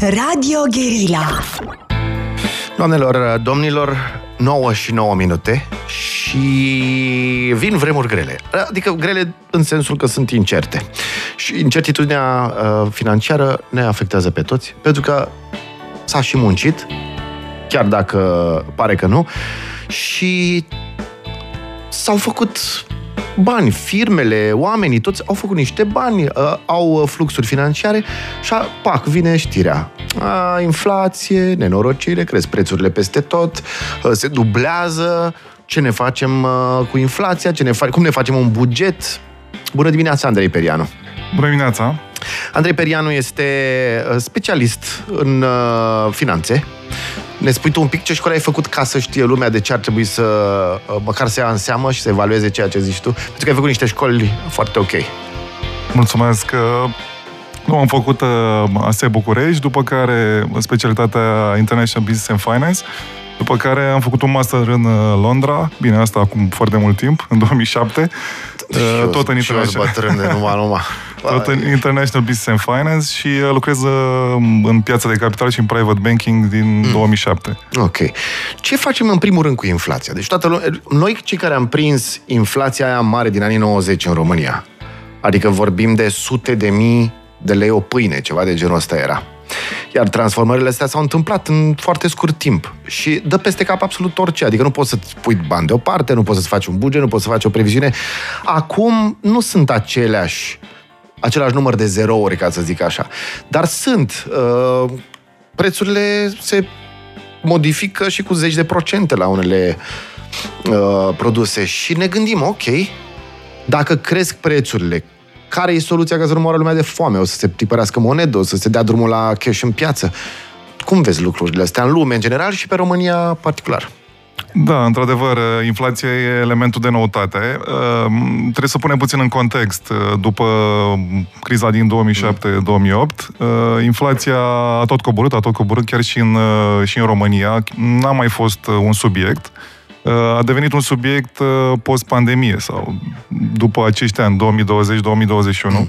Radio Guerilla Doamnelor, domnilor, 9 și 9 minute și vin vremuri grele. Adică grele în sensul că sunt incerte. Și incertitudinea uh, financiară ne afectează pe toți, pentru că s-a și muncit, chiar dacă pare că nu, și s-au făcut bani, firmele, oamenii, toți au făcut niște bani, uh, au fluxuri financiare și, pac, vine știrea. A, inflație, nenorocire, cresc prețurile peste tot, uh, se dublează, ce ne facem uh, cu inflația, ce ne fa- cum ne facem un buget. Bună dimineața, Andrei Perianu! Bună dimineața! Andrei Perianu este specialist în finanțe, ne spui tu un pic ce școală ai făcut ca să știe lumea de ce ar trebui să măcar să ia în seamă și să evalueze ceea ce zici tu? Pentru că ai făcut niște școli foarte ok. Mulțumesc! Nu, am făcut uh, ASE București, după care specialitatea International Business and Finance, după care am făcut un master în Londra, bine, asta acum foarte mult timp, în 2007, uh, tot în International. bătrân de numai, numai. Tot în International Business and Finance și uh, lucrez uh, în piața de capital și în private banking din mm. 2007. Ok. Ce facem în primul rând cu inflația? Deci toată lumea, noi cei care am prins inflația aia mare din anii 90 în România, adică vorbim de sute de mii de lei o pâine, ceva de genul ăsta era. Iar transformările astea s-au întâmplat în foarte scurt timp și dă peste cap absolut orice. Adică nu poți să-ți pui bani deoparte, nu poți să-ți faci un buget, nu poți să faci o previziune. Acum nu sunt aceleași același număr de zerouri, ca să zic așa. Dar sunt. Uh, prețurile se modifică și cu zeci de procente la unele uh, produse și ne gândim, ok, dacă cresc prețurile, care e soluția ca să nu moară lumea de foame? O să se tipărească monedă, o să se dea drumul la cash în piață? Cum vezi lucrurile astea în lume în general și pe România particular? Da, într-adevăr, inflația e elementul de noutate. Ehm, trebuie să punem puțin în context. După criza din 2007-2008, ehm, inflația a tot coborât, a tot coborât chiar și în, și în România. N-a mai fost un subiect. Ehm, a devenit un subiect post-pandemie sau după acești ani, 2020-2021. Mm.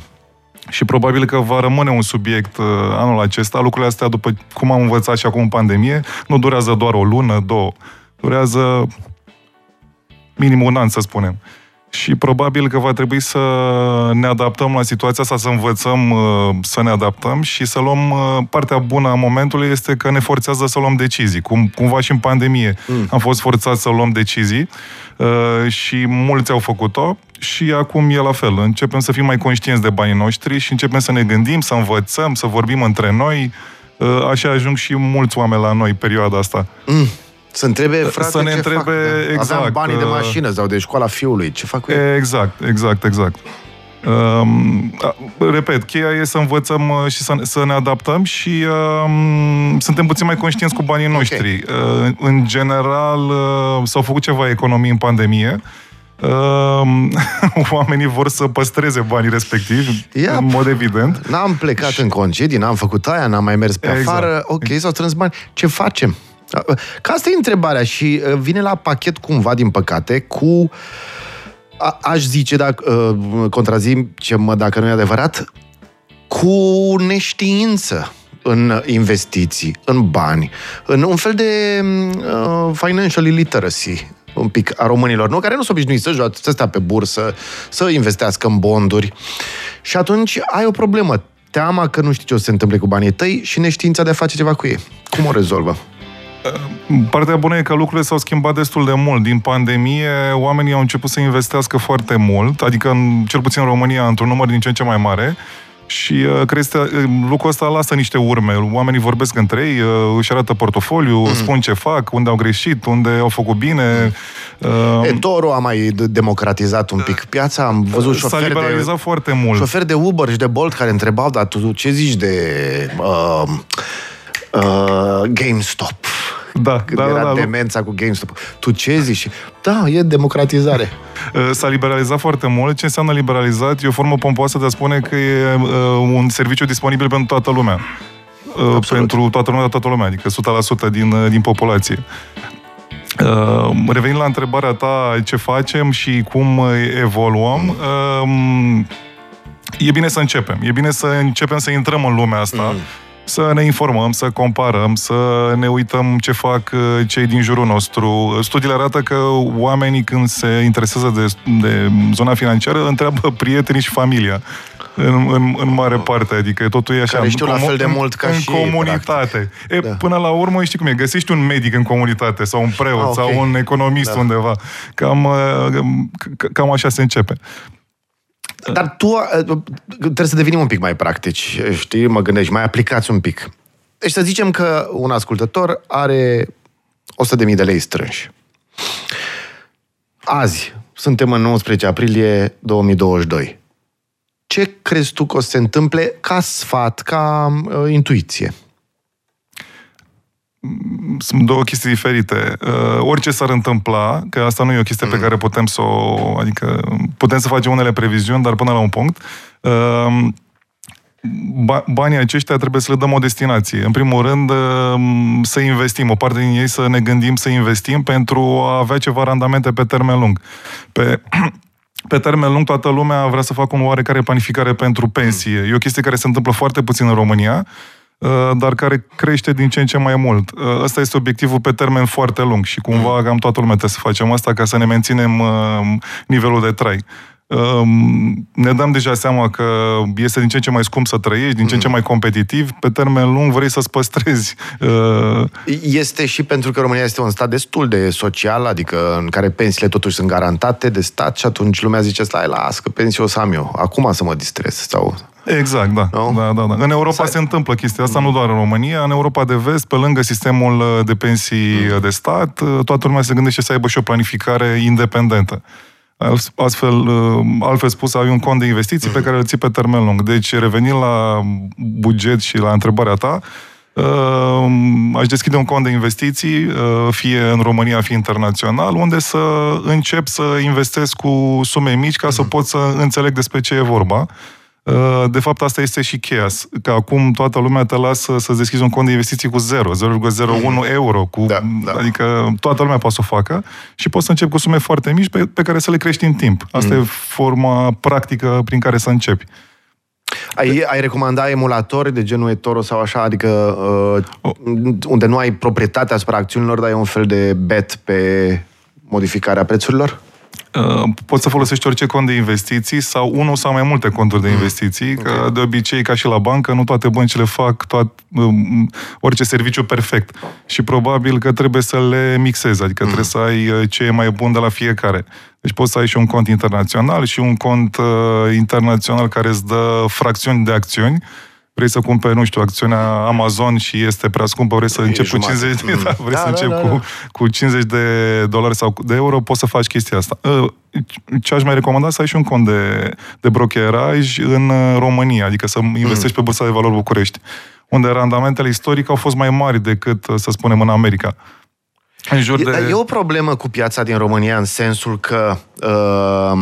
Și probabil că va rămâne un subiect uh, anul acesta. Lucrurile astea, după cum am învățat și acum în pandemie, nu durează doar o lună, două durează minim un an, să spunem. Și probabil că va trebui să ne adaptăm la situația asta, să învățăm uh, să ne adaptăm și să luăm uh, partea bună a momentului este că ne forțează să luăm decizii. Cum, cumva și în pandemie mm. am fost forțați să luăm decizii uh, și mulți au făcut-o și acum e la fel. Începem să fim mai conștienți de banii noștri și începem să ne gândim, să învățăm, să vorbim între noi. Așa ajung și mulți oameni la noi perioada asta. Mm. Să întrebe, frate, să ne ce întrebe, fac, da? exact. Aveam banii de mașină sau de școala fiului. Ce fac cu el? Exact, exact, exact. Um, repet, cheia e să învățăm uh, și să, să ne adaptăm și um, suntem puțin mai conștienți cu banii noștri. Okay. Uh, în general, uh, s-au făcut ceva economii în pandemie. Uh, oamenii vor să păstreze banii respectivi, yep. în mod evident. N-am plecat și... în concedii, n-am făcut aia, n-am mai mers pe exact. afară. Ok, s-au strâns bani. Ce facem? Ca asta e întrebarea și uh, vine la pachet cumva, din păcate, cu a, aș zice, dacă, uh, contrazim ce mă dacă nu e adevărat, cu neștiință în investiții, în bani, în un fel de uh, financial illiteracy un pic a românilor, nu? care nu sunt obișnuiți să joace, să stea pe bursă, să investească în bonduri. Și atunci ai o problemă. Teama că nu știi ce o să se întâmple cu banii tăi și neștiința de a face ceva cu ei. Cum o rezolvă? Partea bună e că lucrurile s-au schimbat destul de mult. Din pandemie, oamenii au început să investească foarte mult, adică, în, cel puțin în România, într-un număr din ce în ce mai mare, și uh, cred că uh, lucrul ăsta lasă niște urme. Oamenii vorbesc între ei, uh, își arată portofoliu, mm. spun ce fac, unde au greșit, unde au făcut bine. Mm. Uh, Toro a mai democratizat un pic piața. Am văzut șoferi S-a liberalizat de, foarte mult. Șoferi de Uber și de Bolt care întrebau, dar tu ce zici de uh, uh, GameStop? Da, Când da, era da, da, demența cu GameStop. Tu ce zici? Da, e democratizare. Uh, s-a liberalizat foarte mult. Ce înseamnă liberalizat? E o formă pompoasă de a spune că e uh, un serviciu disponibil pentru toată lumea. Uh, Absolut. Pentru toată lumea, toată lumea, adică 100% din, uh, din populație. Uh, revenind la întrebarea ta, ce facem și cum evoluăm, uh, e bine să începem. E bine să începem să intrăm în lumea asta. Mm să ne informăm, să comparăm, să ne uităm ce fac uh, cei din jurul nostru. Studiile arată că oamenii când se interesează de, de zona financiară întreabă prietenii și familia. În, în, în mare parte, adică totul e așa. Care știu la fel de mult ca în și comunitate. E, Da. Până la urmă, știi cum e, găsești un medic în comunitate sau un preot Ah, ok. sau un economist Da. undeva. Cam, uh, c- cam așa se începe. Dar tu uh, trebuie să devenim un pic mai practici, știi? Mă gândești, mai aplicați un pic. Deci să zicem că un ascultător are 100.000 de lei strânși. Azi, suntem în 19 aprilie 2022. Ce crezi tu că o să se întâmple ca sfat, ca uh, intuiție? Sunt două chestii diferite. Uh, orice s-ar întâmpla, că asta nu e o chestie pe care putem să o... Adică putem să facem unele previziuni, dar până la un punct. Uh, ba- banii aceștia trebuie să le dăm o destinație. În primul rând, uh, să investim. O parte din ei să ne gândim să investim pentru a avea ceva randamente pe termen lung. Pe, pe termen lung, toată lumea vrea să facă un oarecare planificare pentru pensie. E o chestie care se întâmplă foarte puțin în România, uh, dar care crește din ce în ce mai mult. Uh, Ăsta este obiectivul pe termen foarte lung și cumva cam toată lumea trebuie să facem asta ca să ne menținem uh, nivelul de trai. Um, Ne dăm deja seama că este din ce în ce mai scump să trăiești, din ce în ce mai competitiv. Pe termen lung vrei să-ți păstrezi uh, Este și pentru că România este un stat destul de social, adică în care pensiile totuși sunt garantate de stat și atunci lumea zice, stai, las, că pensie o să am eu, acum să mă distrez. Sau... Exact, da. Nu? da, da, da. În Europa se întâmplă chestia asta, nu doar în România. În Europa de vest, pe lângă sistemul uh, de pensii Mm. de stat, uh, toată lumea se gândește să aibă și o planificare independentă. Astfel, uh, altfel spus, ai un cont de investiții Mm. pe care îl ții pe termen lung. Deci, revenind la buget și la întrebarea ta, uh, aș deschide un cont de investiții, uh, fie în România, fie internațional, unde să încep să investesc cu sume mici ca să pot să înțeleg despre ce e vorba. Uh, De fapt, asta este și cheia. Că acum toată lumea te lasă să deschizi un cont de investiții cu 0, 0,01 euro. Cu, Da, da. Adică toată lumea poate să o facă și poți să începi cu sume foarte mici pe, pe care să le crești în timp. Asta e forma practică prin care să începi. Ai, ai recomanda emulatori de genul eToro sau așa, adică uh, unde nu ai proprietatea asupra acțiunilor, dar e un fel de bet pe modificarea prețurilor? Uh, poți să folosești orice cont de investiții sau unul sau mai multe conturi de investiții, că de obicei, ca și la bancă, nu toate băncile fac toat, um, orice serviciu perfect. Și probabil că trebuie să le mixezi, adică trebuie să ai uh, ce e mai bun de la fiecare. Deci poți să ai și un cont internațional și un cont uh, internațional care îți dă fracțiuni de acțiuni. Vrei să cumperi, nu știu, acțiunea Amazon și este prea scumpă, vrei să E începi cu jumate. 50 de, Mm. da, vrei Da, să da, începi da, cu, da. cu 50 de dolari sau de euro, poți să faci chestia asta. Uh, Ce aș mai recomanda să ai și un cont de, de brokeraj în uh, România, adică să investești pe Bursa de Valori București, unde randamentele istorice au fost mai mari decât, uh, să spunem, în America. În jur E, de... e o problemă cu piața din România în sensul că uh,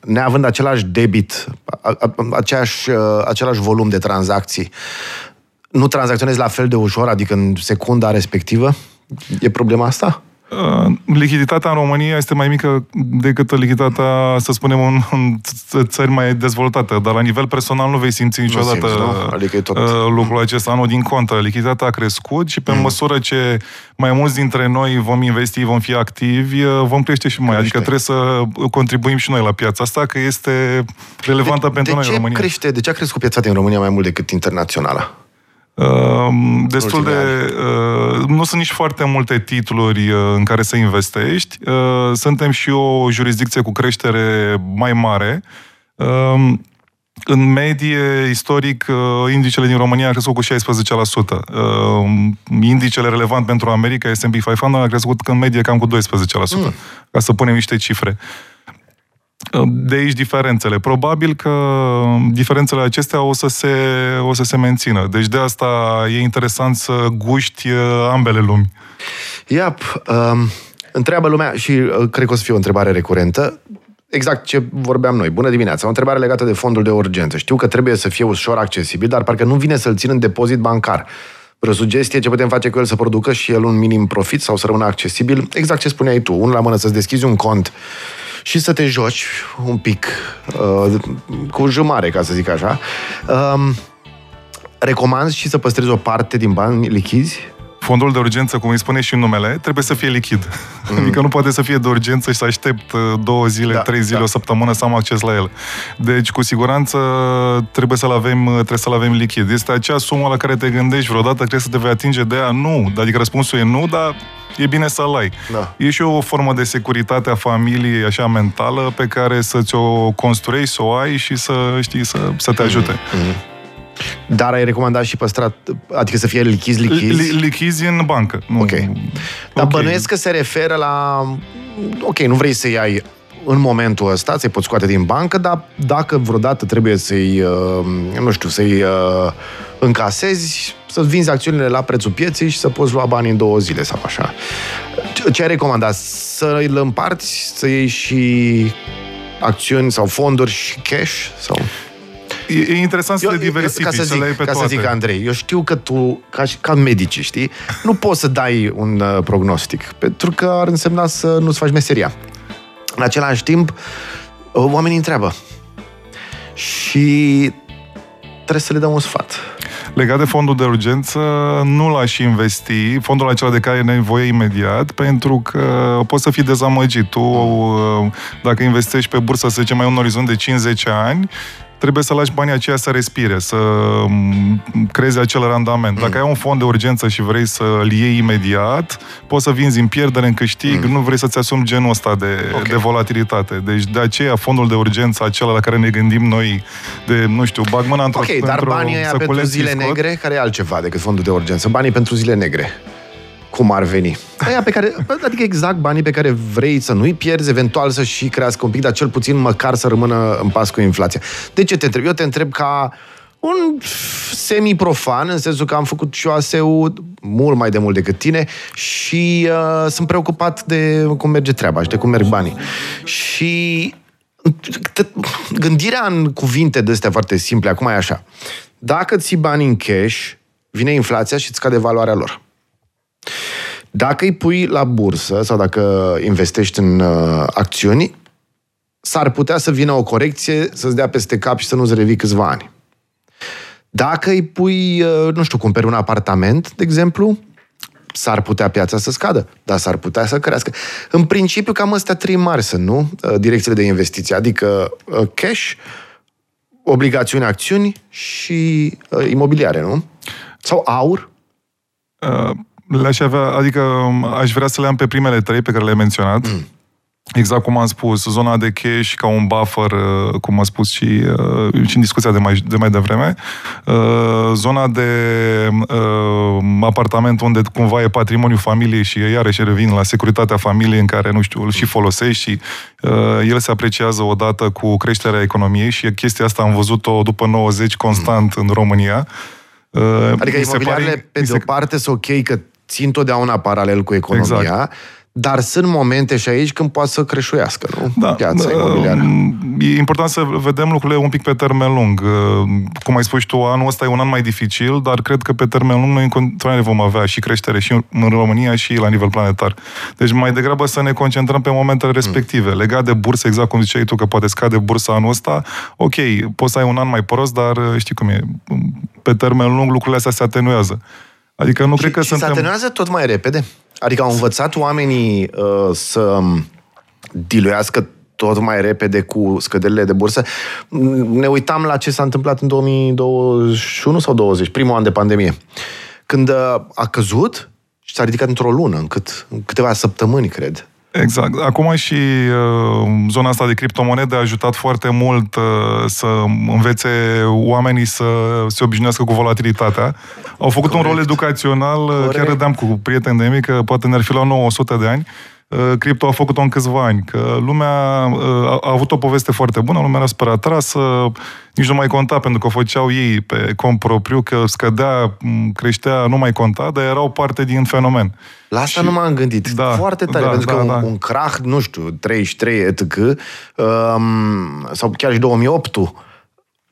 neavând același debit, a, a, aceeași, uh, același volum de tranzacții, nu tranzacționezi la fel de ușor, adică în secunda respectivă? E problema asta? Uh, lichiditatea în România este mai mică decât lichiditatea, să spunem, în, în ț- țări mai dezvoltate, dar la nivel personal nu vei simți niciodată simți, nu? Adică e tot- uh, lucrul acesta. Nu, din contră, lichiditatea a crescut și pe măsură ce mai mulți dintre noi vom investi, vom fi activi, uh, vom crește și mai. Crește. Adică trebuie să contribuim și noi la piața asta, că este relevantă de, pentru de noi ce în România. crește, de ce a crescut piața din România mai mult decât internaționala? Uh, destul de... Ultimii Uh, nu sunt nici foarte multe titluri uh, în care să investești. Uh, suntem și o jurisdicție cu creștere mai mare. Uh, în medie, istoric, uh, indicele din România a crescut cu 16%. Uh, indicele relevant pentru America, S&P 500, a crescut în medie cam cu 12%, mm. ca să punem niște cifre. De aici diferențele. Probabil că diferențele acestea o să se, o să se mențină. Deci de asta e interesant să guști uh, ambele lumi. Iap, um, întreabă lumea și uh, cred că o să fie o întrebare recurentă. Exact ce vorbeam noi. Bună dimineața. O întrebare legată de fondul de urgență. Știu că trebuie să fie ușor accesibil, dar parcă nu vine să-l țin în depozit bancar. Vreo sugestie ce putem face cu el să producă și el un minim profit sau să rămână accesibil? Exact ce spuneai tu. Unul la mână să-ți deschizi un cont și să te joci un pic uh, cu jumare, ca să zic așa. Um, Recomand și să păstrezi o parte din bani lichizi? Fondul de urgență, cum îi spune și în numele, trebuie să fie lichid. Mm. Adică nu poate să fie de urgență și să aștept uh, două zile, da, trei zile, da. o săptămână să am acces la el. Deci, cu siguranță, trebuie să-l avem, uh, trebuie să-l avem lichid. Este acea sumă la care te gândești vreodată, crezi să te vei atinge de ea? Nu. Adică răspunsul e nu, dar e bine să-l ai. Da. E și o formă de securitate a familiei, așa, mentală, pe care să ți-o construiești, să o ai și să, știi, să, să te ajute. Mm-hmm. Dar ai recomandat și păstrat, adică să fie lichizi, lichizi? Lichizi în bancă. Nu. Ok. Dar okay. bănuiesc că se referă la... Ok, nu vrei să iai în momentul ăsta, ți-ai poți scoate din bancă, dar dacă vreodată trebuie să-i, uh, nu știu, să-i uh, încasezi, să vinzi acțiunile la prețul pieței și să poți lua bani în două zile sau așa. Ce ai recomandat? Să îl împarți, să iei și acțiuni sau fonduri și cash? Sau? E, e interesant să eu, le diversifici, ca să, zic, să le ai pe ca toate. să zic, Andrei, eu știu că tu, ca, ca medici, știi, nu poți să dai un uh, prognostic, pentru că ar însemna să nu-ți faci meseria. În același timp, uh, oamenii întreabă. Și trebuie să le dăm un sfat. Legat de fondul de urgență, nu l-aș investi, fondul acela de care ai nevoie imediat, pentru că poți să fii dezamăgit. Tu, uh, dacă investești pe bursă, să zicem, mai un orizont de 5-10 ani, trebuie să lași banii aceia să respire, să mm, creezi acel randament. Dacă mm. ai un fond de urgență și vrei să-l iei imediat, poți să vinzi în pierdere, în câștig, mm. nu vrei să-ți asumi genul ăsta de, okay. de volatilitate. Deci de aceea fondul de urgență, acela la care ne gândim noi, de, nu știu, bag mâna într-o... Ok, dar banii aia pentru zile negre, care e altceva decât fondul de urgență? Banii pentru zile negre cum ar veni. Aia pe care, adică exact banii pe care vrei să nu-i pierzi, eventual să și crească un pic, dar cel puțin măcar să rămână în pas cu inflația. De ce te întreb? Eu te întreb ca un semi-profan, în sensul că am făcut și ASEU mult mai de mult decât tine și uh, sunt preocupat de cum merge treaba și de cum merg banii. Și gândirea în cuvinte de astea foarte simple, acum e așa. Dacă ții bani în cash, vine inflația și îți scade valoarea lor. Dacă îi pui la bursă sau dacă investești în uh, acțiuni, s-ar putea să vină o corecție, să-ți dea peste cap și să nu-ți revii câțiva ani. Dacă îi pui, uh, nu știu, cumperi un apartament, de exemplu, s-ar putea piața să scadă, dar s-ar putea să crească. În principiu, cam astea trei mari sunt, nu? Uh, direcțiile de investiție, adică uh, cash, obligațiuni, acțiuni și uh, imobiliare, nu? Sau aur? Uh, le-aș avea, adică um, aș vrea să le am pe primele trei pe care le-ai menționat. Mm. Exact cum am spus, zona de cash ca un buffer, uh, cum am spus și, uh, și în discuția de mai, de mai devreme, uh, zona de apartament unde cumva e patrimoniul familiei și iarăși revin la securitatea familiei în care, nu știu, îl și folosești și el se apreciază odată cu creșterea economiei și chestia asta am văzut-o după 90 constant mm. în România. Adică imobiliarele, pare, pe de o parte, sunt ok că țin totdeauna paralel cu economia, exact. dar sunt momente și aici când poate să creșuiască, nu? Da, Piața da, imobiliară. E important să vedem lucrurile un pic pe termen lung. Uh, cum ai spus tu, anul ăsta e un an mai dificil, dar cred că pe termen lung noi în continuare vom avea și creștere și în România și la nivel planetar. Deci mai degrabă să ne concentrăm pe momentele respective. Mm. Legat de bursă, exact cum ziceai tu că poate scade bursa anul ăsta, ok, poți să ai un an mai prost, dar uh, știi cum e, pe termen lung lucrurile astea se atenuează. Adică nu și, cred că și suntem... se atenuează tot mai repede? Adică au învățat oamenii uh, să diluiască tot mai repede cu scăderile de bursă. Ne uitam la ce s-a întâmplat în 2021 sau 20, primul an de pandemie. Când uh, a căzut și s-a ridicat într-o lună, în, cât, în câteva săptămâni, cred. Exact. Acum și uh, zona asta de criptomonede a ajutat foarte mult uh, să învețe oamenii să se obișnuiască cu volatilitatea. Au făcut Corect. un rol educațional, uh, Corect. chiar râdeam cu prieteni de mei că poate ne-ar fi la 900 de ani. Uh, cripto a făcut-o în câțiva ani, că lumea uh, a avut o poveste foarte bună, lumea era super atrasă, nici nu mai conta pentru că o făceau ei pe cont propriu, că scădea, creștea, nu mai conta, dar erau parte din fenomen. La asta și... nu m-am gândit. Da, Foarte tare, da, pentru da, că da. un, un crach, nu știu, 33 etc., um, sau chiar și 2008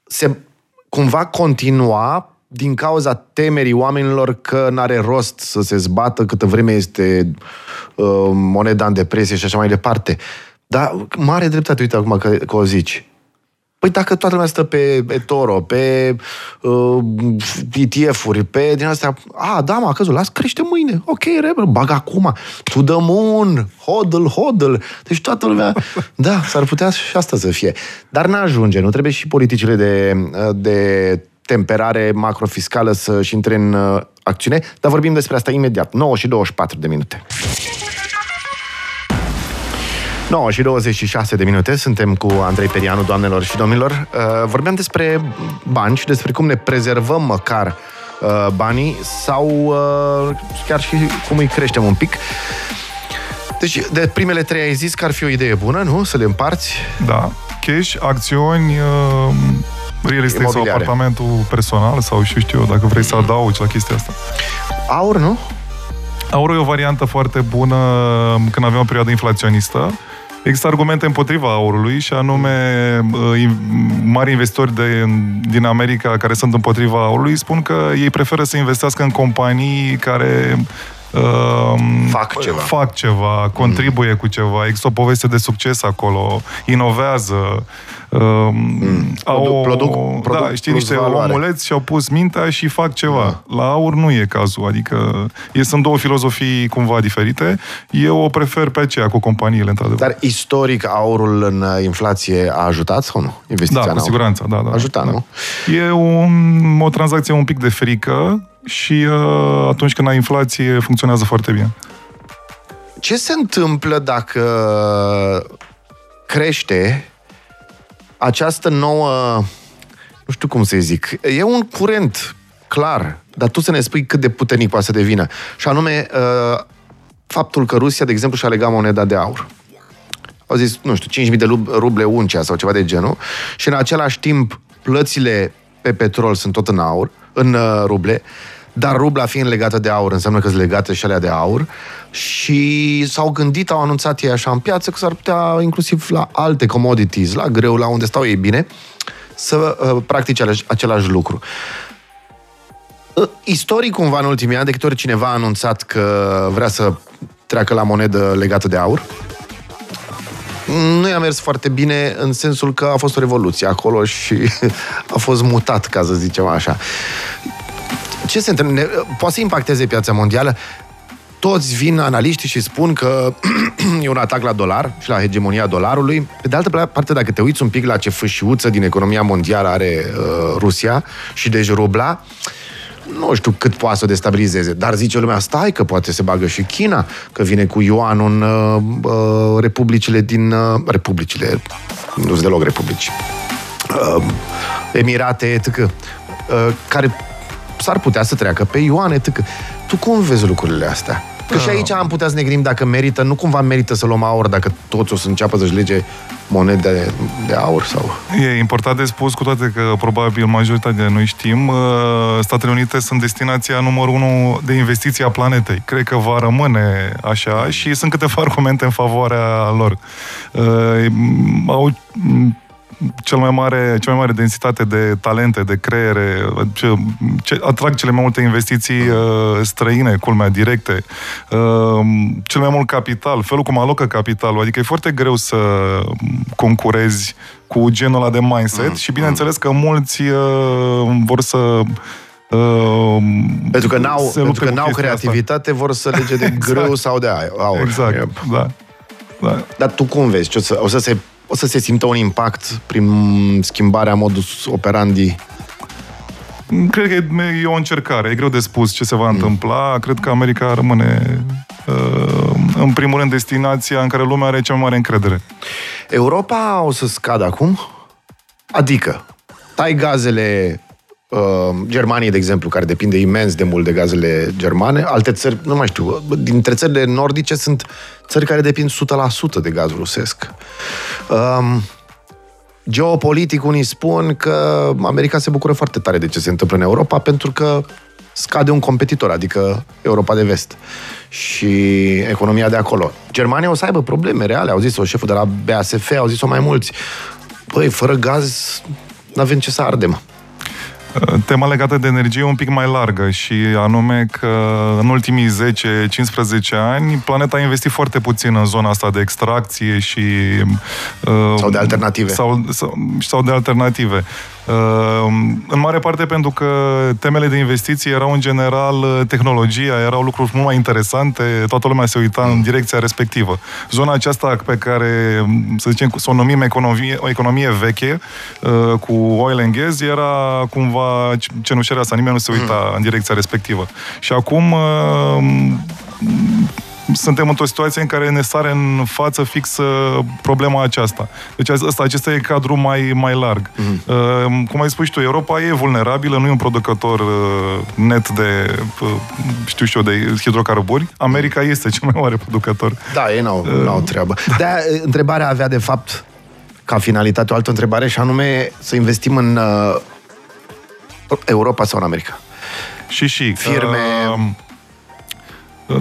se cumva continua din cauza temerii oamenilor că n-are rost să se zbată câtă vreme este uh, moneda în depresie și așa mai departe. Dar mare dreptate, uite acum că, că o zici. Păi dacă toată lumea stă pe eToro, pe uh, ETF-uri, pe din astea, a, da, mă, a căzut, las, crește mâine, ok, rebel, bag acum, to the moon, hodl, hodl. Deci toată lumea, da, s-ar putea și asta să fie. Dar n-ajunge, nu trebuie și politicile de, de temperare macrofiscală să-și intre în uh, acțiune, dar vorbim despre asta imediat, 9 și 24 de minute. 9 și 26 de minute, suntem cu Andrei Perianu, doamnelor și domnilor. Uh, vorbeam despre bani și despre cum ne prezervăm măcar uh, banii sau uh, chiar și cum îi creștem un pic. Deci, de primele trei ai zis că ar fi o idee bună, nu? Să le împarți? Da. Cash, acțiuni, uh, real estate sau Imobiliare. apartamentul personal sau și știu eu, dacă vrei să adaugi la chestia asta. Aur, nu? Aurul e o variantă foarte bună când avem o perioadă inflaționistă. Există argumente împotriva aurului și anume uh, in- mari investitori de, din America care sunt împotriva aurului spun că ei preferă să investească în companii care uh, Fac ceva. fac ceva, contribuie cu ceva, există o poveste de succes acolo, inovează, uh, Produc- produc- produc da, știi, plus niște valoare. omuleți și-au pus mintea și fac ceva. La aur nu e cazul, adică e, sunt două filozofii cumva diferite. Eu o prefer pe aceea cu companiile, într-adevăr. Dar istoric aurul în uh, inflație a ajutat sau nu? Investiția da, în cu aur. siguranță, da, da. Ajuta, da. nu? E un, o tranzacție un pic de frică și uh, atunci când ai inflație funcționează foarte bine. Ce se întâmplă dacă crește această nouă, nu știu cum să zic, e un curent clar, dar tu să ne spui cât de puternic poate să devină. Și anume, uh, faptul că Rusia, de exemplu, și-a legat moneda de aur. Au zis, nu știu, 5.000 de rub- ruble uncea sau ceva de genul și în același timp plățile pe petrol sunt tot în aur, în uh, ruble, dar rubla fiind legată de aur înseamnă că sunt legate și alea de aur și s-au gândit, au anunțat ei așa în piață că s-ar putea inclusiv la alte commodities, la greu, la unde stau ei bine, să uh, practice ale- același lucru. Uh, Istoric, cumva, în ultimii ani, de câte ori cineva a anunțat că vrea să treacă la monedă legată de aur, nu i-a mers foarte bine în sensul că a fost o revoluție acolo și a fost mutat, ca să zicem așa. Ce se întâmplă? Ne- Poate să impacteze piața mondială? Toți vin analiștii și spun că e un atac la dolar și la hegemonia dolarului. Pe de altă parte, dacă te uiți un pic la ce fâșiuță din economia mondială are uh, Rusia și deci rubla, nu știu cât poate să o destabilizeze, dar zice lumea, stai că poate se bagă și China, că vine cu yuan în uh, uh, republicile din... Uh, republicile, nu sunt deloc republici. Uh, Emirate, etc. Uh, care s-ar putea să treacă pe yuan, etc. Tu cum vezi lucrurile astea? Că și aici am putea să ne gândim dacă merită, nu cumva merită să luăm aur dacă toți o să înceapă să-și lege monede de, de aur sau... E important de spus, cu toate că probabil majoritatea de noi știm, uh, Statele Unite sunt destinația numărul unu de investiții a planetei. Cred că va rămâne așa și sunt câteva argumente în favoarea lor. Uh, Au cel mai mare, cea mai mare densitate de talente, de creiere, ce, ce atrag cele mai multe investiții uh, străine, culmea, directe, uh, cel mai mult capital, felul cum alocă capitalul, adică e foarte greu să concurezi cu genul ăla de mindset mm, și bineînțeles că mulți uh, vor să uh, Pentru că n-au, se pentru lupte că cu n-au chestia creativitate, vor să lege de Exact. grâu sau de aur. Exact, E- da. da. Dar tu cum vezi? Ce o, să, o, să se, o să se simtă un impact prin schimbarea modus operandi? Cred că e, e o încercare. E greu de spus ce se va întâmpla. Cred că America rămâne, uh, în primul rând, destinația în care lumea are cea mai mare încredere. Europa o să scadă acum? Adică, tai gazele uh, Germaniei, de exemplu, care depinde imens de mult de gazele germane, alte țări, nu mai știu, dintre țările nordice sunt țări care depind 100% de gaz rusesc. Um, geopolitic, unii spun că America se bucură foarte tare de ce se întâmplă în Europa, pentru că scade un competitor, adică Europa de vest și economia de acolo. Germania o să aibă probleme reale, au zis-o șeful de la BASF, au zis-o mai mulți. Păi, fără gaz, nu avem ce să ardem. Tema legată de energie e un pic mai largă și anume că în ultimii 10-15 ani planeta a investit foarte puțin în zona asta de extracție și... Sau de alternative. Sau, sau, sau de alternative. Ehm, în mare parte pentru că temele de investiții erau în general tehnologia, erau lucruri mult mai interesante, toată lumea se uita în direcția respectivă. Zona aceasta pe care, să zicem, să o numim economie, o economie veche, eh, cu oil and gas, era cumva cenușerea asta, nimeni nu se uita mm. în direcția respectivă. Și acum ehm, suntem într-o situație în care ne sare în față fix problema aceasta. Deci asta, acesta e cadrul mai, mai larg. Mm. cum ai spus și tu, Europa e vulnerabilă, nu e un producător uh, net de, uh, știu și eu, de hidrocarburi. America este cel mai mare producător. Da, ei n-au, uh, n-au treabă. Da. de întrebarea avea, de fapt, ca finalitate o altă întrebare și anume să investim în uh, Europa sau în America. Și și. Firme... Uh,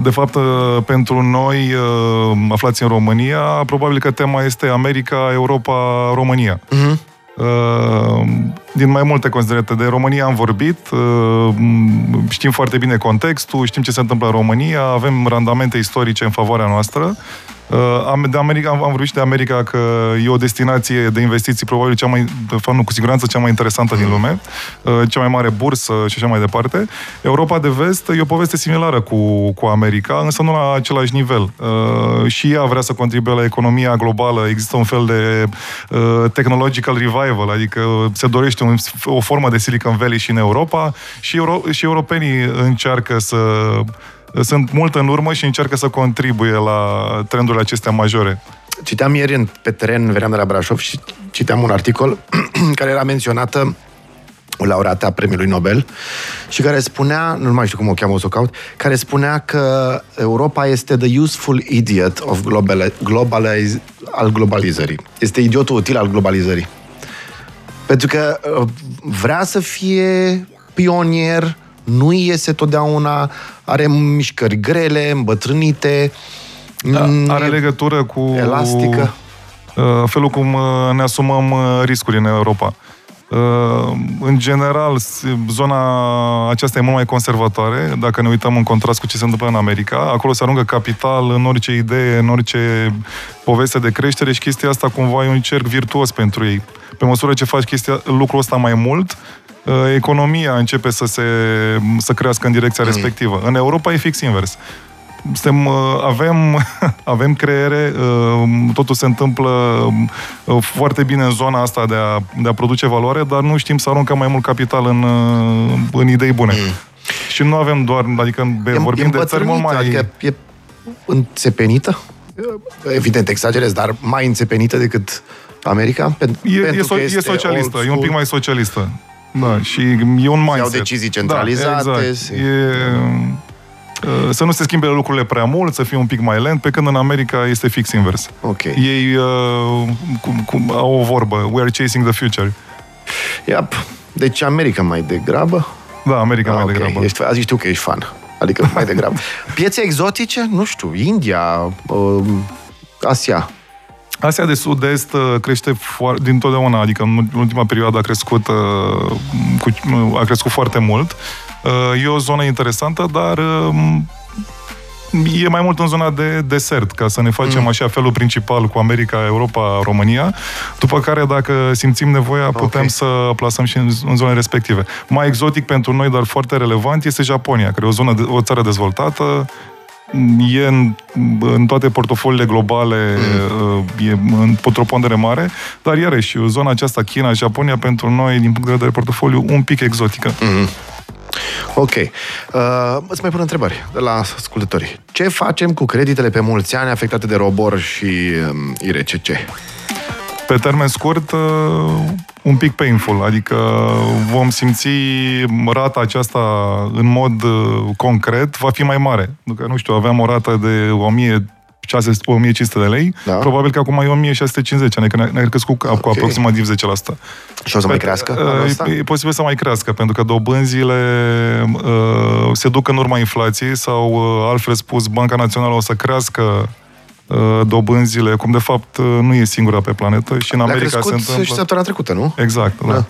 de fapt, uh, pentru noi, uh, aflați în România, probabil că tema este America, Europa, România. Uh-huh. Din mai multe considerate. De România am vorbit, uh, știm foarte bine contextul, știm ce se întâmplă în România, avem randamente istorice în favoarea noastră. Uh, de America, am, am vorbit și de America că e o destinație de investiții probabil cea mai, de fapt, nu, cu siguranță cea mai interesantă din lume, uh, cea mai mare bursă și așa mai departe. Europa de vest e o poveste similară cu, cu America, însă nu la același nivel. Uh, și ea vrea să contribuie la economia globală, există un fel de technological revival, adică se dorește un, o formă de Silicon Valley și în Europa și, euro, și europenii încearcă să sunt mult în urmă și încearcă să contribuie la trendurile acestea majore. Citeam ieri în, pe teren, veneam de la Brașov și citeam un articol care era menționată o laureată a premiului Nobel și care spunea, nu mai știu cum o cheamă, o să o caut, care spunea că Europa este the useful idiot of global, globaliz, al globalizării. Este idiotul util al globalizării. Pentru că uh, vrea să fie pionier, nu iese totdeauna, are mișcări grele, îmbătrânite. Da, mm, are legătură cu elastică. Uh, felul cum uh, ne asumăm uh, riscuri în Europa. În general, zona aceasta e mult mai conservatoare, dacă ne uităm în contrast cu ce se întâmplă în America. Acolo se aruncă capital în orice idee, în orice poveste de creștere și chestia asta cumva e un cerc virtuos pentru ei. Pe măsură ce faci chestia, lucrul ăsta mai mult, Uh, economia începe să, se, să crească în direcția mm. respectivă. În Europa e fix invers. Suntem, uh, avem, avem creiere, uh, totul se întâmplă foarte bine în zona asta de a, de a produce valoare, dar nu știm să aruncăm mai mult capital în, în idei bune. Mm. Și nu avem doar, adică e, vorbim e de țări mult mai... Adică e înțepenită? Evident, exagerez, dar mai înțepenită decât America? Pentru, e, pentru e, so, e socialistă, e un pic mai socialistă. Da, și e un mindset. Iau decizii centralizate. Da, exact. E, uh, să nu se schimbe lucrurile prea mult, să fie un pic mai lent, pe când în America este fix invers. Ok. Ei uh, cum, cum, au o vorbă, we are chasing the future. Yep. Deci America mai degrabă? Da, America ah, mai okay. degrabă. Ești, azi știu că ești fan. Adică mai degrabă. Piețe exotice? Nu știu, India, uh, Asia. Asia de Sud-Est uh, crește foarte, din totdeauna, adică în ultima perioadă a crescut, uh, cu, a crescut foarte mult. Uh, e o zonă interesantă, dar e mai mult în zona de desert, ca să ne facem mm. așa felul principal cu America, Europa, România, după care, dacă simțim nevoia, putem okay. să plasăm și în, în zone respective. Mai exotic pentru noi, dar foarte relevant, este Japonia, care e o, zonă de, o țară dezvoltată, e în, în toate portofoliile globale, mm. e într-o pondere mare, dar iarăși, zona aceasta, China, Japonia, pentru noi, din punct de vedere portofoliu, un pic exotică. Mm. Ok. Uh, îți mai pun întrebări de la ascultători. Ce facem cu creditele pe mulți ani afectate de robor și um, IRCC? Pe termen scurt, uh, un pic painful, adică vom simți rata aceasta în mod uh, concret, va fi mai mare. Pentru că, nu știu, aveam o rată de 1000 1500 de lei, da. probabil că acum e 1650, adică ne-a crescut cu, okay. cu aproximativ 10%. Și o să mai crească? Uh, e, e posibil să mai crească, pentru că dobânzile uh, se duc în urma inflației sau, uh, altfel spus, Banca Națională o să crească Uh, dobânzile, cum de fapt uh, nu e singura pe planetă și în America se întâmplă... și săptămâna trecută, nu? Exact, da. da.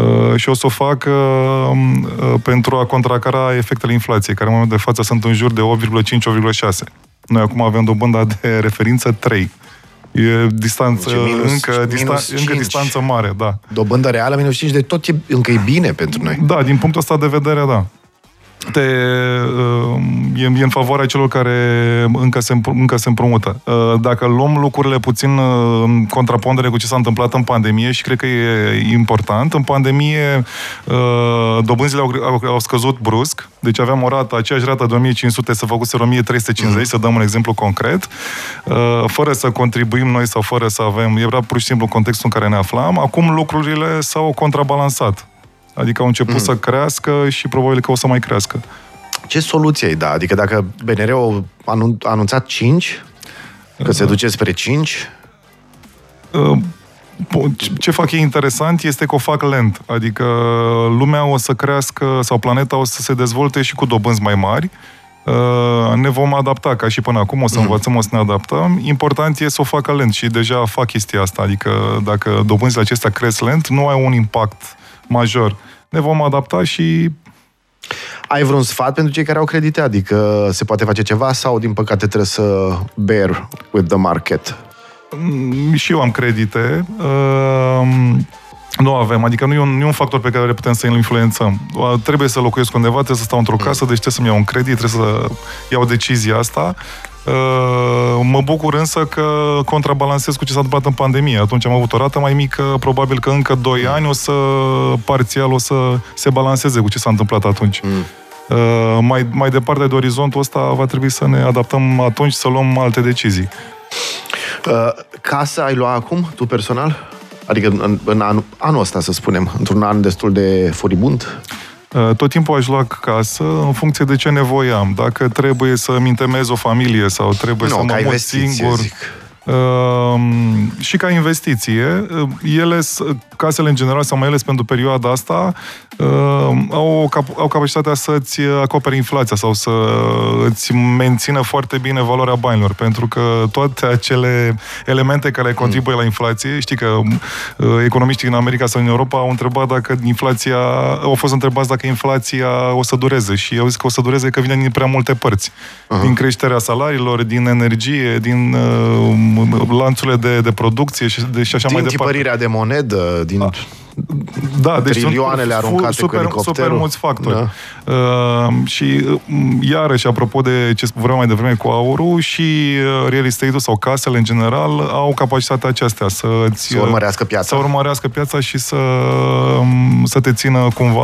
Uh, și o să o fac uh, pentru a contracara efectele inflației, care în momentul de față sunt în jur de 8,5-8,6. Noi acum avem dobânda de referință 3. E distanță, deci minus, încă, minus distan- încă distanță mare, da. Dobândă reală minus 5, de tot e, încă e bine pentru noi. Da, din punctul ăsta de vedere, da te, e, e în favoarea celor care încă se, încă se împrumută. Uh, dacă luăm lucrurile puțin uh, în contrapondere cu ce s-a întâmplat în pandemie și cred că e important, în pandemie uh, dobânzile au, au, au scăzut brusc, deci aveam o rată, aceeași rată de 1500 să făcuse 1350, mm. să dăm un exemplu concret, fără să contribuim noi sau fără să avem, era pur și simplu contextul în care ne aflam. Acum lucrurile s-au contrabalansat. Adică au început mm. să crească și probabil că o să mai crească. Ce soluție ai da? Adică dacă BNR-ul a anunțat 5, că uh, se duce spre 5... Uh, ce fac ei interesant este că o fac lent. Adică lumea o să crească sau planeta o să se dezvolte și cu dobânzi mai mari. Uh, ne vom adapta, ca și până acum, o să mm. învățăm, o să ne adaptăm. Important e să o facă lent și deja fac chestia asta. Adică dacă dobânzile acestea cresc lent, nu ai un impact major. Ne vom adapta și ai vreun sfat pentru cei care au credite? Adică se poate face ceva sau, din păcate, trebuie să bear with the market? Mm, și eu am credite. Uh, nu avem, adică nu e, un, nu e un factor pe care le putem să îl influențăm. Trebuie să locuiesc undeva, trebuie să stau într-o casă, deci trebuie să-mi iau un credit, trebuie să iau decizia asta. Uh, mă bucur însă că contrabalansez cu ce s-a întâmplat în pandemie. Atunci am avut o rată mai mică, probabil că încă 2 ani o să, parțial, o să se balanceze cu ce s-a întâmplat atunci. Mm. Uh, mai, mai departe de orizontul ăsta va trebui să ne adaptăm atunci să luăm alte decizii. Uh, casa ai luat acum, tu personal? Adică în, în anul, anul ăsta, să spunem, într-un an destul de furibund? Uh, tot timpul aș lua casă în funcție de ce nevoie am. Dacă trebuie să-mi întemez o familie sau trebuie nu, să mă mut singur... Zic. Uh, și ca investiție, uh, ele, casele în general, sau mai ales pentru perioada asta, uh, au, cap- au capacitatea să-ți acopere inflația sau să îți mențină foarte bine valoarea banilor, pentru că toate acele elemente care contribuie la inflație, știi că uh, economiștii din America sau în Europa au întrebat dacă inflația, au fost întrebați dacă inflația o să dureze și au zis că o să dureze că vine din prea multe părți. Uh-huh. Din creșterea salariilor, din energie, din uh, lanțurile de, de producție și, de, și așa din mai departe. Din de monedă, din... Da da, deci trilioanele aruncate super, cu super mulți factori. Da. Uh, și uh, iarăși, apropo de ce vorbeam mai devreme cu aurul, și uh, real estate-ul sau casele în general au capacitatea aceasta să să urmărească piața. Să urmărească piața și să, um, să te țină cumva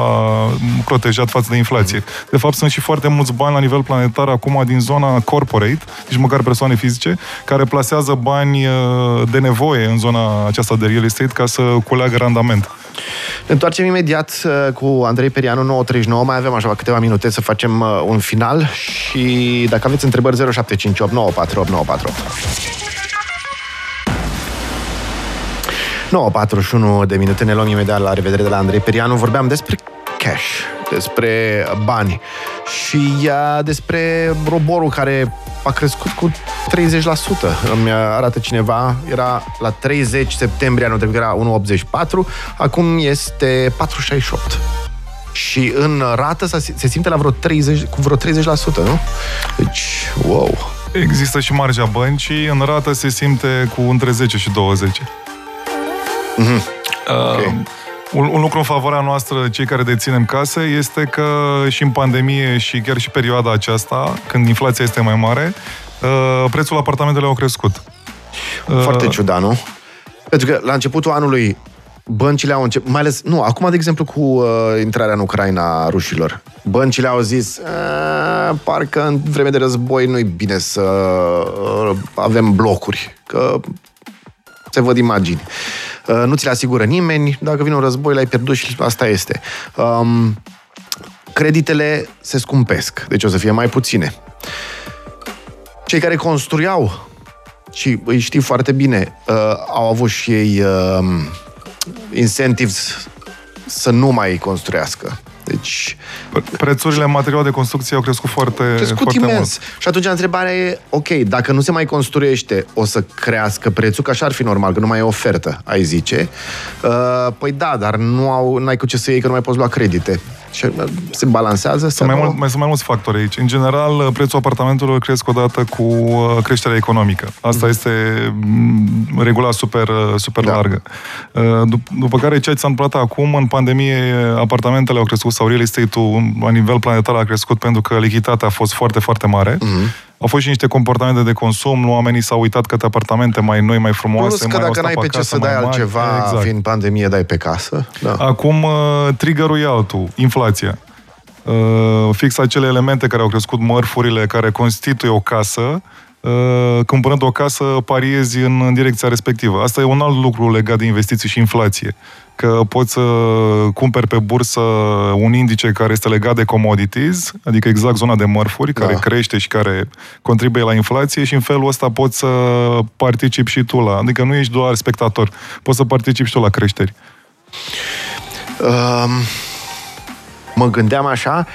protejat față de inflație. De fapt, sunt și foarte mulți bani la nivel planetar acum din zona corporate, deci măcar persoane fizice, care plasează bani uh, de nevoie în zona aceasta de real estate ca să culeagă randament. Ne întoarcem imediat uh, cu Andrei Perianu 939. Mai avem așa câteva minute să facem uh, un final și dacă aveți întrebări 0758 948948. 9.41 de minute, ne luăm imediat la revedere de la Andrei Perianu. Vorbeam despre cash, despre bani și uh, despre roborul care a crescut cu 30%. Îmi arată cineva, era la 30 septembrie anul trecut, era 1,84, acum este 4,68. Și în rată se simte la vreo 30, cu vreo 30%, nu? Deci, wow! Există și marja băncii, în rată se simte cu între 10 și 20. Mm-hmm. Uh, okay. Un, un lucru în favoarea noastră, cei care deținem case, este că și în pandemie și chiar și perioada aceasta, când inflația este mai mare, uh, prețul apartamentelor au crescut. Uh, Foarte ciudat, nu? Pentru că la începutul anului băncile au început, mai ales, nu, acum, de exemplu, cu uh, intrarea în Ucraina a rușilor, băncile au zis, parcă în vreme de război nu-i bine să uh, avem blocuri, că se văd imagini. Uh, nu ți le asigură nimeni, dacă vine un război, l-ai pierdut și asta este. Um, creditele se scumpesc, deci o să fie mai puține. Cei care construiau, și îi știi foarte bine, uh, au avut și ei uh, incentives să nu mai construiască Deci... Prețurile materiale de construcție au crescut foarte, crescut foarte imens. mult. Și atunci întrebarea e, ok, dacă nu se mai construiește, o să crească prețul, că așa ar fi normal, că nu mai e ofertă, ai zice. Uh, păi da, dar nu au, n-ai cu ce să iei, că nu mai poți lua credite. Și uh, se balansează? Sunt mai, mult, mai, sunt mai mulți factori aici. În general, uh, prețul apartamentelor cresc odată cu uh, creșterea economică. Asta mm. este mm, regula super, super da. largă. După care, ceea ce s-a întâmplat acum, în pandemie, apartamentele au crescut sau real estate-ul la nivel planetar a crescut pentru că lichiditatea a fost foarte, foarte mare. Mm-hmm. Au fost și niște comportamente de consum, oamenii s-au uitat către apartamente mai noi, mai frumoase, Plus că mai dacă n-ai pe ce să dai mari. altceva, exact. fiind pandemie, dai pe casă. Da. Acum, uh, triggerul e altul, inflația. Uh, fix acele elemente care au crescut mărfurile, care constituie o casă, Uh, cumpărând o casă, pariezi în, în direcția respectivă. Asta e un alt lucru legat de investiții și inflație. Că poți să cumperi pe bursă un indice care este legat de commodities, adică exact zona de mărfuri, care da. crește și care contribuie la inflație și în felul ăsta poți să participi și tu la... Adică nu ești doar spectator, poți să participi și tu la creșteri. Um, mă gândeam așa,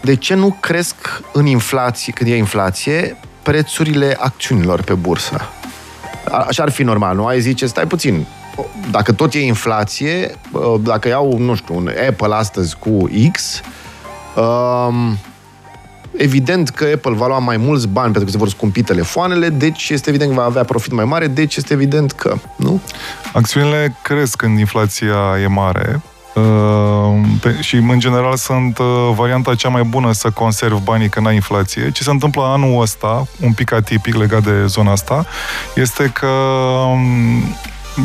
de ce nu cresc în inflație, când e inflație, prețurile acțiunilor pe bursă. Așa ar fi normal, nu? Ai zice, stai puțin, dacă tot e inflație, dacă iau, nu știu, un Apple astăzi cu X, um, evident că Apple va lua mai mulți bani pentru că se vor scumpi telefoanele, deci este evident că va avea profit mai mare, deci este evident că, nu? Acțiunile cresc când inflația e mare, Uh, pe, și în general sunt uh, varianta cea mai bună să conservi banii când ai inflație. Ce se întâmplă anul ăsta, un pic atipic legat de zona asta, este că um,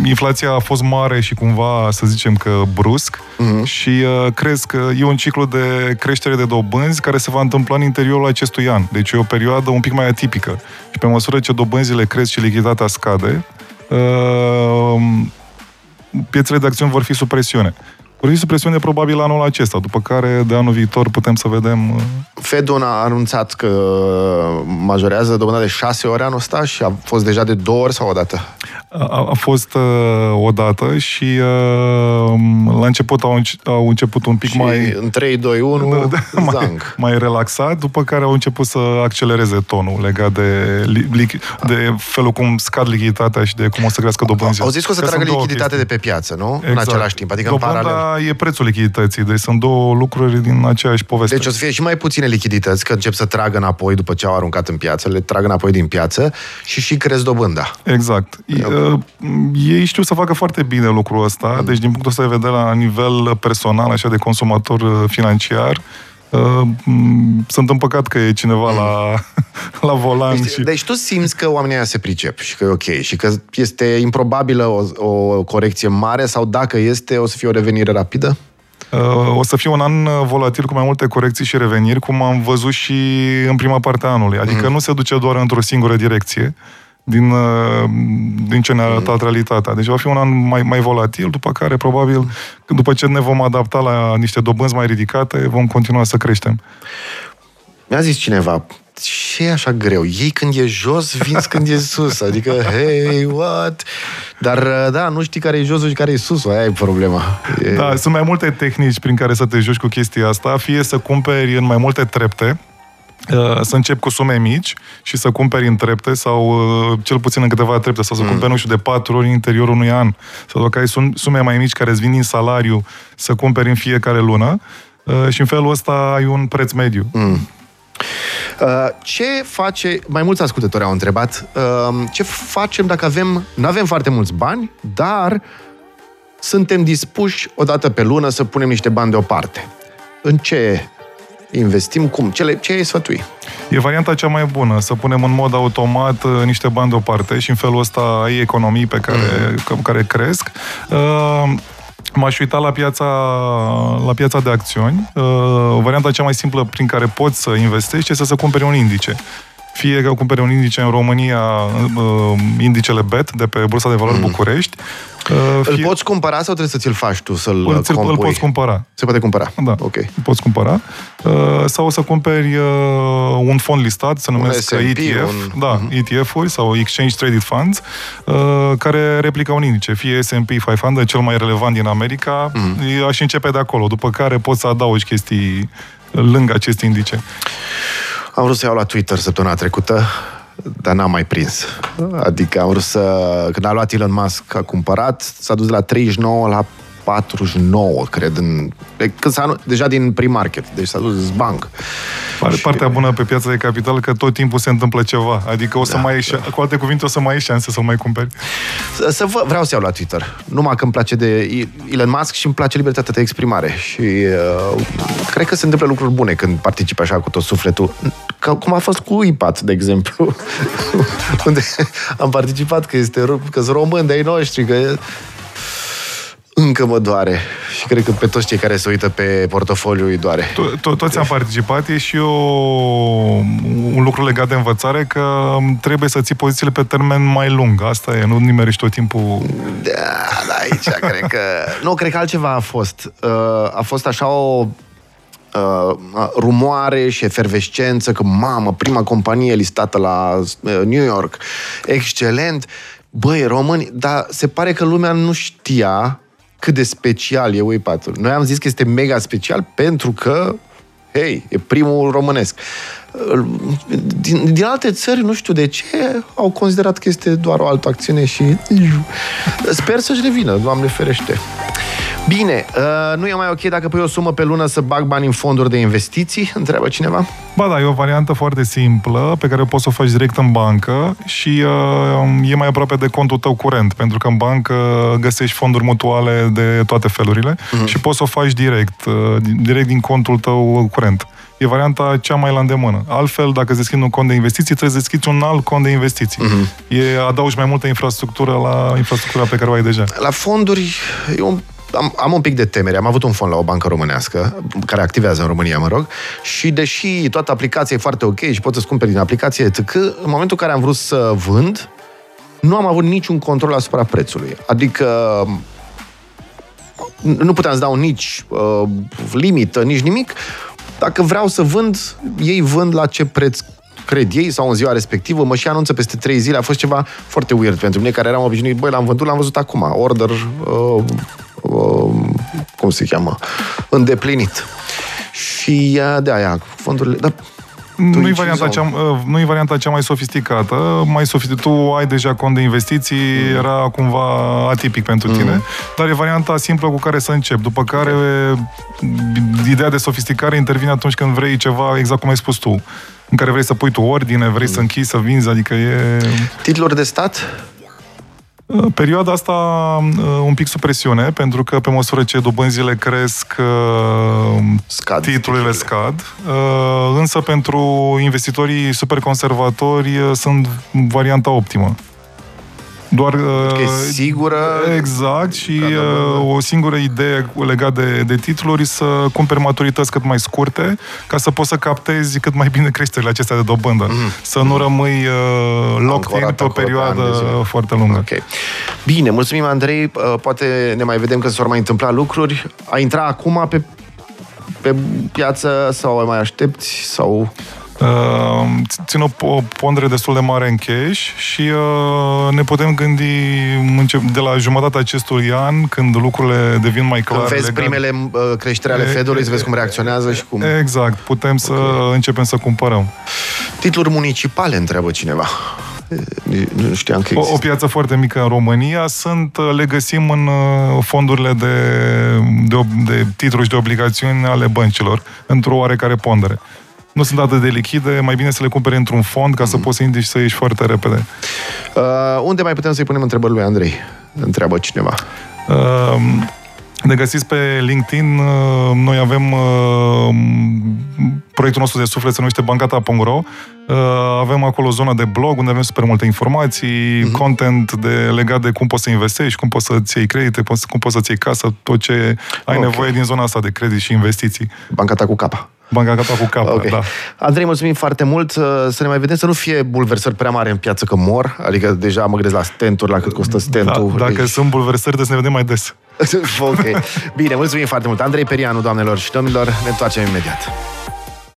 inflația a fost mare și cumva, să zicem că brusc uh-huh. și uh, crezi că e un ciclu de creștere de dobânzi care se va întâmpla în interiorul acestui an. Deci e o perioadă un pic mai atipică. Și pe măsură ce dobânzile cresc și lichiditatea scade, uh, piețele de acțiuni vor fi sub presiune. Vor fi presiune probabil anul acesta, după care de anul viitor putem să vedem... Uh, Fedul a anunțat că majorează dobânda de șase ori anul ăsta și a fost deja de două ori sau o dată? A, a fost uh, o dată și uh, la început au, au început un pic și mai... în 3, 2, 1, da, da, mai, mai relaxat, după care au început să accelereze tonul legat de, de felul cum scad lichiditatea și de cum o să crească dobânzile. Au zis că o să tragă lichiditate de pe piață, nu? Exact. În același timp, adică Dobânda în paralel. e prețul lichidității, deci sunt două lucruri din aceeași poveste. Deci o să fie și mai puține lichidități, că încep să tragă înapoi după ce au aruncat în piață, le trag înapoi din piață și și cresc dobânda. Exact. Eu Uh, ei știu să facă foarte bine lucrul ăsta, mm. deci din punctul ăsta de vedere, la nivel personal, așa de consumator uh, financiar, Uh, sunt împăcat că e cineva mm. la, la volan. Deci, și... deci tu simți că oamenii aia se pricep și că e ok și că este improbabilă o, o corecție mare sau dacă este, o să fie o revenire rapidă? Uh, o să fie un an volatil cu mai multe corecții și reveniri, cum am văzut și în prima parte a anului. Adică mm. nu se duce doar într-o singură direcție din, uh, din ce ne-a mm. arătat realitatea. Deci va fi un an mai, mai volatil, după care, probabil, după ce ne vom adapta la niște dobânzi mai ridicate, vom continua să creștem. Mi-a zis cineva, ce e așa greu? Ei când e jos, vinzi când e sus. Adică, hey, what? Dar, uh, da, nu știi care e josul și care e susul. Aia e problema. E... Da, sunt mai multe tehnici prin care să te joci cu chestia asta. Fie să cumperi în mai multe trepte, Uh, să încep cu sume mici și să cumperi în trepte sau uh, cel puțin în câteva trepte sau să mm. cumperi, nu știu, de patru ori în interiorul unui an. Sau dacă ai sume mai mici care îți vin din salariu, să cumperi în fiecare lună uh, și în felul ăsta ai un preț mediu. Mm. Ce face, mai mulți ascultători au întrebat, ce facem dacă avem, nu avem foarte mulți bani, dar suntem dispuși o dată pe lună să punem niște bani deoparte. În ce investim cum? Ce, le, ce ai sfătui? E varianta cea mai bună, să punem în mod automat uh, niște bani deoparte și în felul ăsta ai economii pe care, mm. care cresc. Uh, M-aș uita la piața, la piața de acțiuni. Uh, varianta cea mai simplă prin care poți să investești este să cumperi un indice fie că cumpere un indice în România, uh, indicele BET de pe Bursa de Valori mm. București, Uh, fie... Îl poți cumpăra sau trebuie să ți-l faci tu, să-l îl, îl poți cumpăra. Se poate cumpăra? Da, ok. Îl poți cumpăra. Uh, sau să cumperi uh, un fond listat, se numesc un ETF, un... da, uh-huh. ETF-uri sau Exchange Traded Funds, uh, care replică un indice, fie S&P 500, cel mai relevant din America, uh-huh. aș începe de acolo, după care poți să adaugi chestii lângă acest indice. Am vrut să iau la Twitter săptămâna trecută dar n-am mai prins. Adică am vrut să... Când a luat Elon Musk, a cumpărat, s-a dus de la 39 la 49, cred, în, când s-a, deja din pre-market, deci s-a dus banc. Partea și... bună pe piața de capital că tot timpul se întâmplă ceva, adică o să da, mai ieși, da. cu alte cuvinte, o să mai ieși șanse să mai cumperi. Să, să vă, vreau să iau la Twitter, numai că îmi place de Elon Musk și îmi place libertatea de exprimare și uh, cred că se întâmplă lucruri bune când participi așa cu tot sufletul, ca, cum a fost cu IPAT, de exemplu, unde am participat, că este că sunt români de ai noștri, că încă mă doare. Și cred că pe toți cei care se uită pe portofoliu îi doare. To- toți am participat. E și o, un lucru legat de învățare că trebuie să ții pozițiile pe termen mai lung. Asta e, nu nimerești tot timpul... Da, da, aici cred că... Nu, cred că altceva a fost. Uh, a fost așa o uh, rumoare și efervescență că, mamă, prima companie listată la uh, New York, excelent. Băi, români, dar se pare că lumea nu știa cât de special e Waypatul. Noi am zis că este mega special pentru că, hei, e primul românesc. Din, din alte țări, nu știu de ce, au considerat că este doar o altă acțiune și sper să-și revină, Doamne ferește. Bine, uh, nu e mai ok dacă pui o sumă pe lună să bag bani în fonduri de investiții? Întreabă cineva? Ba da, e o variantă foarte simplă pe care poți să o faci direct în bancă și uh, e mai aproape de contul tău curent, pentru că în bancă găsești fonduri mutuale de toate felurile uh-huh. și poți să o faci direct, uh, direct din contul tău curent. E varianta cea mai la îndemână. Altfel, dacă îți deschizi un cont de investiții, trebuie să deschizi un alt cont de investiții. Uh-huh. E, adaugi mai multă infrastructură la infrastructura pe care o ai deja. La fonduri, e un am, am un pic de temere. Am avut un fond la o bancă românească, care activează în România, mă rog, și deși toată aplicația e foarte ok și poți să-ți cumperi din aplicație, etc., în momentul în care am vrut să vând, nu am avut niciun control asupra prețului. Adică nu puteam să dau nici uh, limită, nici nimic. Dacă vreau să vând, ei vând la ce preț cred ei, sau în ziua respectivă, mă și anunță peste trei zile. A fost ceva foarte weird pentru mine, care eram obișnuit. Băi, l-am vândut, l-am văzut acum. Order uh, Um, cum se cheamă, îndeplinit. Și de aia, fondurile... Da, nu e, varianta cea, uh, nu e varianta cea mai sofisticată. Mai sofistic, tu ai deja cont de investiții, mm. era cumva atipic pentru mm. tine, dar e varianta simplă cu care să începi. După care ideea de sofisticare intervine atunci când vrei ceva, exact cum ai spus tu, în care vrei să pui tu ordine, vrei mm. să închizi, să vinzi, adică e... Titluri de stat? Uh, perioada asta uh, un pic sub presiune, pentru că pe măsură ce dobânzile cresc, uh, scad, titlurile scad. Însă pentru investitorii super conservatori sunt varianta optimă. Doar, e sigură. Exact, și uh, o singură idee legat de, de titluri să cumperi maturități cât mai scurte, ca să poți să captezi cât mai bine creșterile acestea de dobândă. Mm-hmm. Să nu rămâi uh, locked in pe o perioadă foarte lungă. Okay. Bine, mulțumim, Andrei. Uh, poate ne mai vedem că s-au mai întâmplat lucruri. A intra acum pe, pe piață sau mai aștepți? Sau... Uh, țin o, o pondere destul de mare în cash și uh, ne putem gândi de la jumătatea acestui an, când lucrurile devin mai clare. Când vezi legat... primele uh, creșteri ale Fedului, să vezi cum reacționează și cum... Exact, putem să okay. începem să cumpărăm. Titluri municipale, întreabă cineva. Nu știam că o, o piață foarte mică în România. Sunt, le găsim în fondurile de, de, de titluri și de obligațiuni ale băncilor, într-o oarecare pondere nu sunt atât de lichide, mai bine să le cumpere într-un fond ca mm. să poți să indici să ieși foarte repede. Uh, unde mai putem să-i punem întrebări lui Andrei? Întreabă cineva. Uh, ne găsiți pe LinkedIn. Uh, noi avem uh, proiectul nostru de suflet, se numește bancata.ro. Uh, avem acolo o zonă de blog unde avem super multe informații, uh-huh. content de, legat de cum poți să investești, cum poți să-ți iei credite, cum poți să-ți iei casă, tot ce ai okay. nevoie din zona asta de credit și investiții. Bancata cu capa. Banca Capa cu capă, Ok. da. Andrei, mulțumim foarte mult. Uh, Să ne mai vedem, să nu fie bulversări prea mari în piață că mor. Adică deja mă gândesc la stenturi, la cât costă da stentul. dacă Deci- sunt bulversări, trebuie să ne vedem mai des. ok. Bine, mulțumim foarte mult. Andrei Perianu, doamnelor și domnilor. Ne întoarcem imediat.